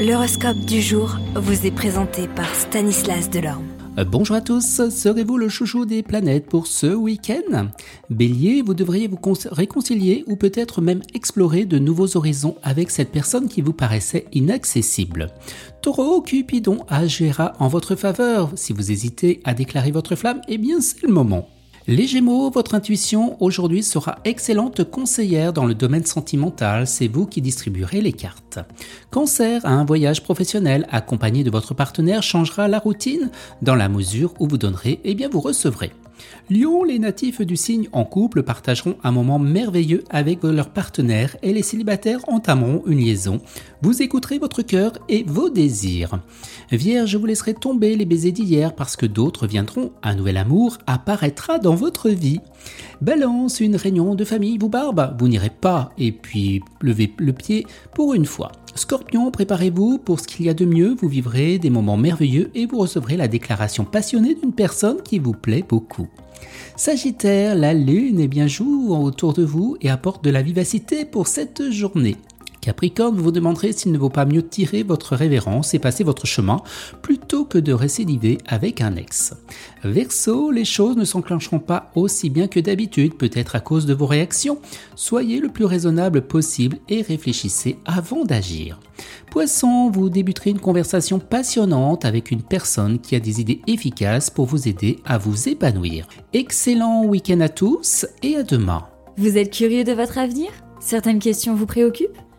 L'horoscope du jour vous est présenté par Stanislas Delorme. Euh, bonjour à tous, serez-vous le chouchou des planètes pour ce week-end? Bélier, vous devriez vous réconcilier ou peut-être même explorer de nouveaux horizons avec cette personne qui vous paraissait inaccessible. Taureau, Cupidon agira en votre faveur. Si vous hésitez à déclarer votre flamme, eh bien c'est le moment. Les Gémeaux, votre intuition aujourd'hui sera excellente conseillère dans le domaine sentimental, c'est vous qui distribuerez les cartes. Cancer, un voyage professionnel accompagné de votre partenaire changera la routine dans la mesure où vous donnerez, et eh bien vous recevrez. Lion, les natifs du signe en couple partageront un moment merveilleux avec leur partenaire et les célibataires entameront une liaison. Vous écouterez votre cœur et vos désirs. Vierge, vous laisserez tomber les baisers d'hier parce que d'autres viendront. Un nouvel amour apparaîtra dans votre vie. Balance, une réunion de famille vous barbe. Vous n'irez pas et puis levez le pied pour une fois. Scorpion, préparez-vous pour ce qu'il y a de mieux, vous vivrez des moments merveilleux et vous recevrez la déclaration passionnée d'une personne qui vous plaît beaucoup. Sagittaire, la lune est bien jour autour de vous et apporte de la vivacité pour cette journée. Capricorne, vous demanderez s'il ne vaut pas mieux tirer votre révérence et passer votre chemin plutôt que de récidiver avec un ex. Verseau, les choses ne s'enclencheront pas aussi bien que d'habitude, peut-être à cause de vos réactions. Soyez le plus raisonnable possible et réfléchissez avant d'agir. Poisson, vous débuterez une conversation passionnante avec une personne qui a des idées efficaces pour vous aider à vous épanouir. Excellent week-end à tous et à demain. Vous êtes curieux de votre avenir? Certaines questions vous préoccupent?